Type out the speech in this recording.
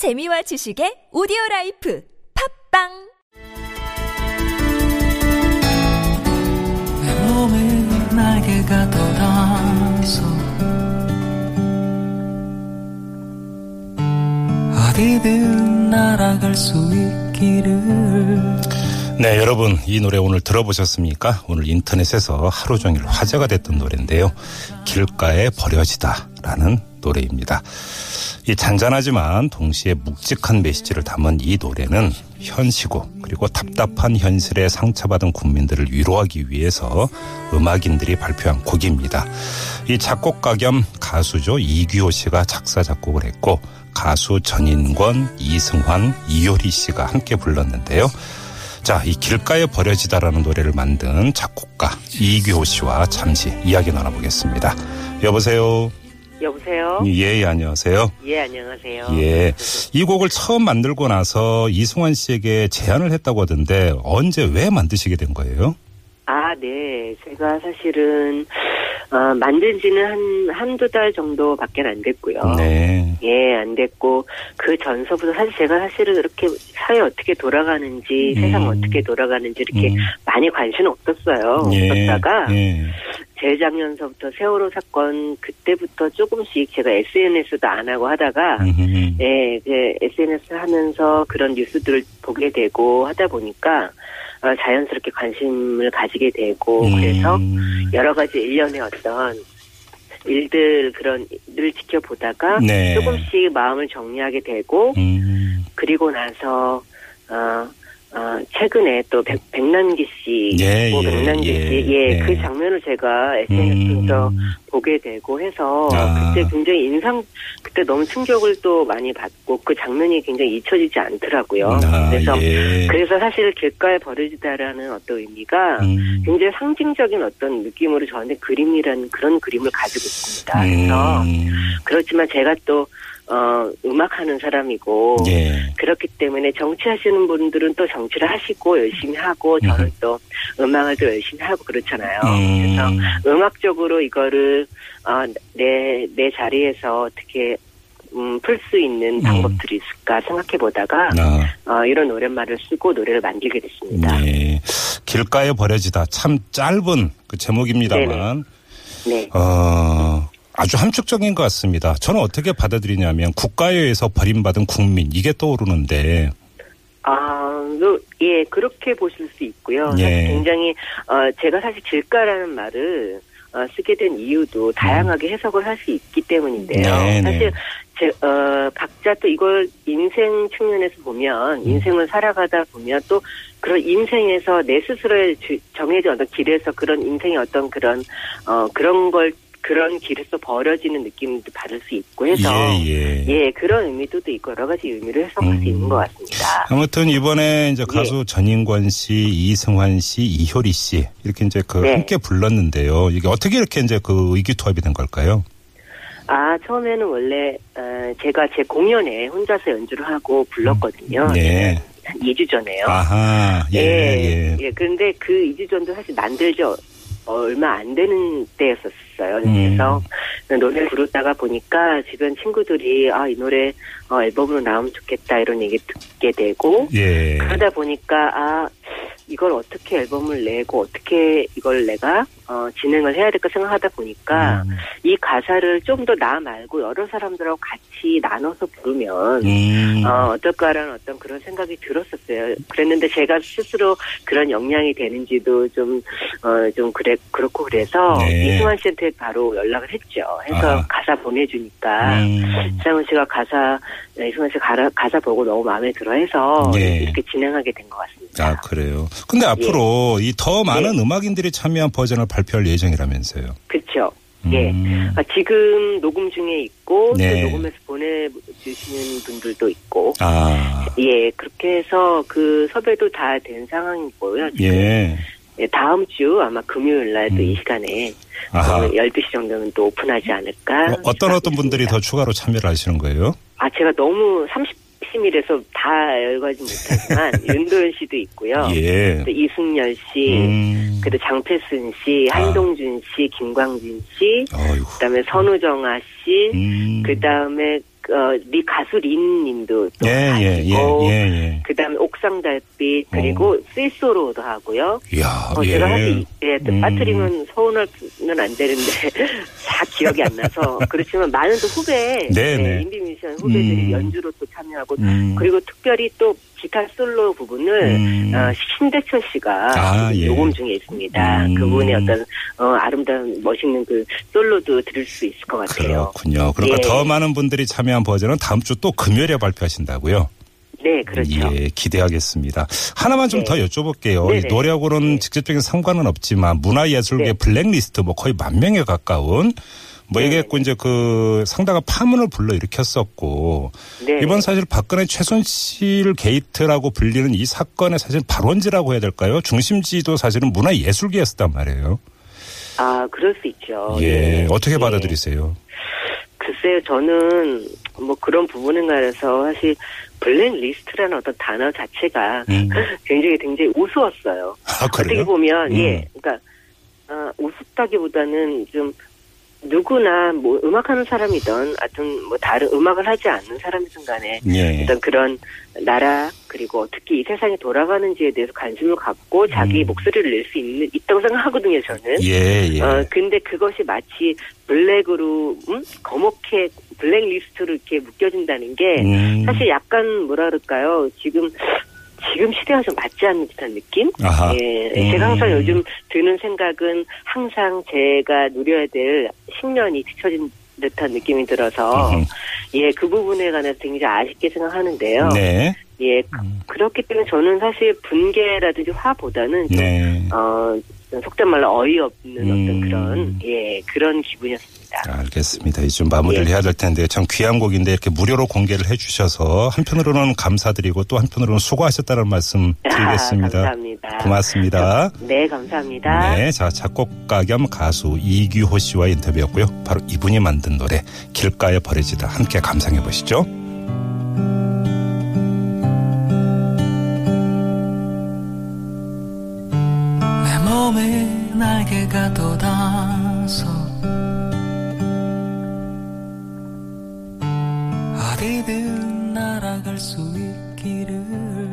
재미와 지식의 오디오 life 팟빵 내 몸이 날개가 돋아서 어디든 날아갈 수 있기를 네, 여러분, 이 노래 오늘 들어보셨습니까? 오늘 인터넷에서 하루 종일 화제가 됐던 노래인데요. 길가에 버려지다라는 노래입니다. 이 잔잔하지만 동시에 묵직한 메시지를 담은 이 노래는 현시고 그리고 답답한 현실에 상처받은 국민들을 위로하기 위해서 음악인들이 발표한 곡입니다. 이 작곡가 겸 가수죠. 이규호 씨가 작사, 작곡을 했고 가수 전인권, 이승환, 이효리 씨가 함께 불렀는데요. 자, 이 길가에 버려지다라는 노래를 만든 작곡가 이규호 씨와 잠시 이야기 나눠보겠습니다. 여보세요. 여보세요? 예, 예, 안녕하세요. 예, 안녕하세요. 예. 이 곡을 처음 만들고 나서 이승환 씨에게 제안을 했다고 하던데 언제 왜 만드시게 된 거예요? 아, 네. 제가 사실은, 어, 만든 지는 한, 한두 달 정도밖에 안 됐고요. 네. 예, 안 됐고, 그 전서부터 사실 제가 사실은 이렇게 사회 어떻게 돌아가는지, 음. 세상 어떻게 돌아가는지 이렇게 음. 많이 관심 없었어요. 예. 없었다가, 예. 재작년서부터 세월호 사건, 그때부터 조금씩 제가 SNS도 안 하고 하다가, 음흠. 예, 이제 SNS 하면서 그런 뉴스들을 보게 되고 하다 보니까 어, 자연스럽게 관심을 가지게 되고 그래서 음. 여러 가지 일련의 어떤 일들 그런 늘 지켜보다가 네. 조금씩 마음을 정리하게 되고 음. 그리고 나서 어, 어, 최근에 또 백, 백남기 씨, 예, 뭐 예, 백남기 예, 씨, 예, 네. 그 장면을 제가 SNS에서 음. 보게 되고 해서 아. 그때 굉장히 인상 그때 너무 충격을 또 많이 받고 그 장면이 굉장히 잊혀지지 않더라고요. 아, 그래서 예. 그래서 사실 길가에 버려지다라는 어떤 의미가 음. 굉장히 상징적인 어떤 느낌으로 저한테 그림이라는 그런 그림을 가지고 있습니다. 그래서 음. 그렇지만 제가 또 어, 음악하는 사람이고 예. 그렇기 때문에 정치하시는 분들은 또 정치를 하시고 열심히 하고 저는 음. 또 음악을 또 열심히 하고 그렇잖아요. 음. 그래서 음악적으로 이거를 어, 내, 내 자리에서 어떻게 음, 풀 수 있는 방법들이 있을까 생각해 보다가 아. 어, 이런 노랫말을 쓰고 노래를 만들게 됐습니다. 네. 길가에 버려지다 참 짧은 그 제목입니다만 네. 어, 아주 함축적인 것 같습니다. 저는 어떻게 받아들이냐면 국가에 의해서 버림받은 국민 이게 떠오르는데 아, 그, 예, 그렇게 보실 수 있고요. 예. 사실 굉장히, 어, 제가 사실 질가라는 말을, 어, 쓰게 된 이유도 다양하게 해석을 할 수 있기 때문인데요. 음. 네, 네. 사실, 제, 어, 각자 또 이걸 인생 측면에서 보면, 음. 인생을 살아가다 보면 또 그런 인생에서 내 스스로의 주- 정해진 어떤 길에서 그런 인생의 어떤 그런, 어, 그런 걸, 그런 길에서 벌어지는 느낌도 받을 수 있고 해서, 예, 예. 예, 그런 의미도 있고 여러 가지 의미로 해석할 수 음. 있는 것 같습니다. 아무튼 이번에 이제 예. 가수 전인권 씨, 이승환 씨, 이효리 씨 이렇게 이제 그 네. 함께 불렀는데요. 이게 어떻게 이렇게 이제 그 의기투합이 된 걸까요? 아, 처음에는 원래, 어, 제가 제 공연에 혼자서 연주를 하고 불렀거든요. 네. 한 2주 전에요. 아하, 예, 예. 예. 그런데 그 2주 전도 사실 만들지 어- 얼마 안 되는 때였었어요. 음. 그래서 노래 부르다가 보니까 주변 친구들이 아, 이 노래 어, 앨범으로 나오면 좋겠다 이런 얘기 듣게 되고 예. 그러다 보니까 아 이걸 어떻게 앨범을 내고 어떻게 이걸 내가 어, 진행을 해야 될까 생각하다 보니까 음. 이 가사를 좀 더 나 말고 여러 사람들하고 같이 나눠서 부르면 음. 어, 어떨까라는 어떤 그런 생각이 들었었어요. 그랬는데 제가 스스로 그런 역량이 되는지도 좀, 어, 좀 그래, 그렇고 그래서 네. 이승환 씨한테 바로 연락을 했죠. 해서 아하. 가사 보내주니까. 음. 이상훈 씨가 가사, 이승환 씨 가사, 가사 보고 너무 마음에 들어 해서 네. 이렇게 진행하게 된 것 같습니다. 아, 그래요. 근데 앞으로 이더 많은 네. 음악인들이 참여한 버전을 발 표할 예정이라면서요. 예. 음. 아, 지금 녹음 중에 있고, 네. 또 녹음해서 보내주시는 분들도 있고, 아, 예, 그렇게 해서 그 섭외도 다 된 상황이고요. 지금. 예. 예, 다음 주 아마 금요일 날또 음. 이 시간에 아하. 어, 12시 정도면 또 오픈하지 않을까. 어, 어떤 어떤 분들이 더. 추가로 참여를 하시는 거예요? 아, 제가 너무 30 심이라서 다 열거하지 못하지만 윤도현 씨도 있고요. 예. 또 이승열 씨, 음. 그리고 장필순 씨, 아. 한동준 씨, 김광진 씨, 어이구. 그다음에 선우정아 씨, 음. 그다음에 어, 리 가수 린님도 또 예, 예, 예, 하시고 예, 예. 그다음에 옥상 달빛 그리고 스위스로도 하고요. 이야, 어, 예. 제가 사실 예, 또 음. 빠뜨리면 서운하 면안 되는데 다 기억이 안 나서 그렇지만 많은 또 후배 네, 네. 인디 뮤지션 후배들이 음. 연주로 또 참여하고 음. 그리고 특별히 또 기타 솔로 부분을 음. 어, 신대철 씨가 아, 예. 녹음 중에 있습니다. 음. 그분의 어떤 어, 아름다운 멋있는 그 솔로도 들을 수 있을 것 같아요. 그렇군요. 그러니까 예. 더 많은 분들이 참여한 버전은 다음 주 또 금요일에 발표하신다고요? 네, 그렇죠. 예, 기대하겠습니다. 하나만 좀 네. 더 여쭤볼게요. 네네. 이 노래하고는 네. 직접적인 상관은 없지만 문화예술계 네. 블랙리스트 뭐 거의 만 명에 가까운 뭐 네네. 이게 이제 그 상당한 파문을 불러 일으켰었고 네. 이번 사실 박근혜 최순실 게이트라고 불리는 이 사건의 사실 발원지라고 해야 될까요? 중심지도 사실은 문화예술계였단 말이에요. 아, 그럴 수 있죠. 예, 네. 어떻게 예. 받아들이세요? 글쎄요, 저는 뭐 그런 부분에 관해서 사실 블랙리스트라는 어떤 단어 자체가 음. 굉장히 굉장히 우스웠어요. 아 어떻게? 보면 음. 예, 그러니까 어, 우습다기보다는 좀 누구나 뭐 음악하는 사람이든 하여튼 뭐 다른 음악을 하지 않는 사람이든 간에 예. 어떤 그런 나라 그리고 특히 이 세상이 돌아가는지에 대해서 관심을 갖고 자기 음. 목소리를 낼 수 있는 있다고 생각하거든요 저는. 예, 예. 어 근데 그것이 마치 블랙으로 음? 거목해 블랙리스트로 이렇게 묶여진다는 게 음. 사실 약간 뭐라 그럴까요 지금 지금 시대와 좀 맞지 않는 듯한 느낌? 아하. 예, 음. 제가 항상 요즘 드는 생각은 항상 제가 누려야 될 10년이 뒤처진 듯한 느낌이 들어서 음흠. 예, 그 부분에 관해서 굉장히 아쉽게 생각하는데요. 네. 예, 그- 음. 그렇기 때문에 저는 사실 분개라든지 화보다는 좀, 네. 어, 속된 말로 어이없는 음. 어떤 그런, 예, 그런 기분이었습니다. 알겠습니다. 이제 좀 마무리를 예. 해야 될 텐데 참 귀한 곡인데 이렇게 무료로 공개를 해주셔서 한편으로는 감사드리고 또 한편으로는 수고하셨다는 말씀 드리겠습니다. 아, 감사합니다. 고맙습니다. 네, 감사합니다. 네, 자 작곡가 겸 가수 이규호 씨와 인터뷰였고요. 바로 이분이 만든 노래 길가에 버려지다 함께 감상해 보시죠. 어디든 날아갈 수 있기를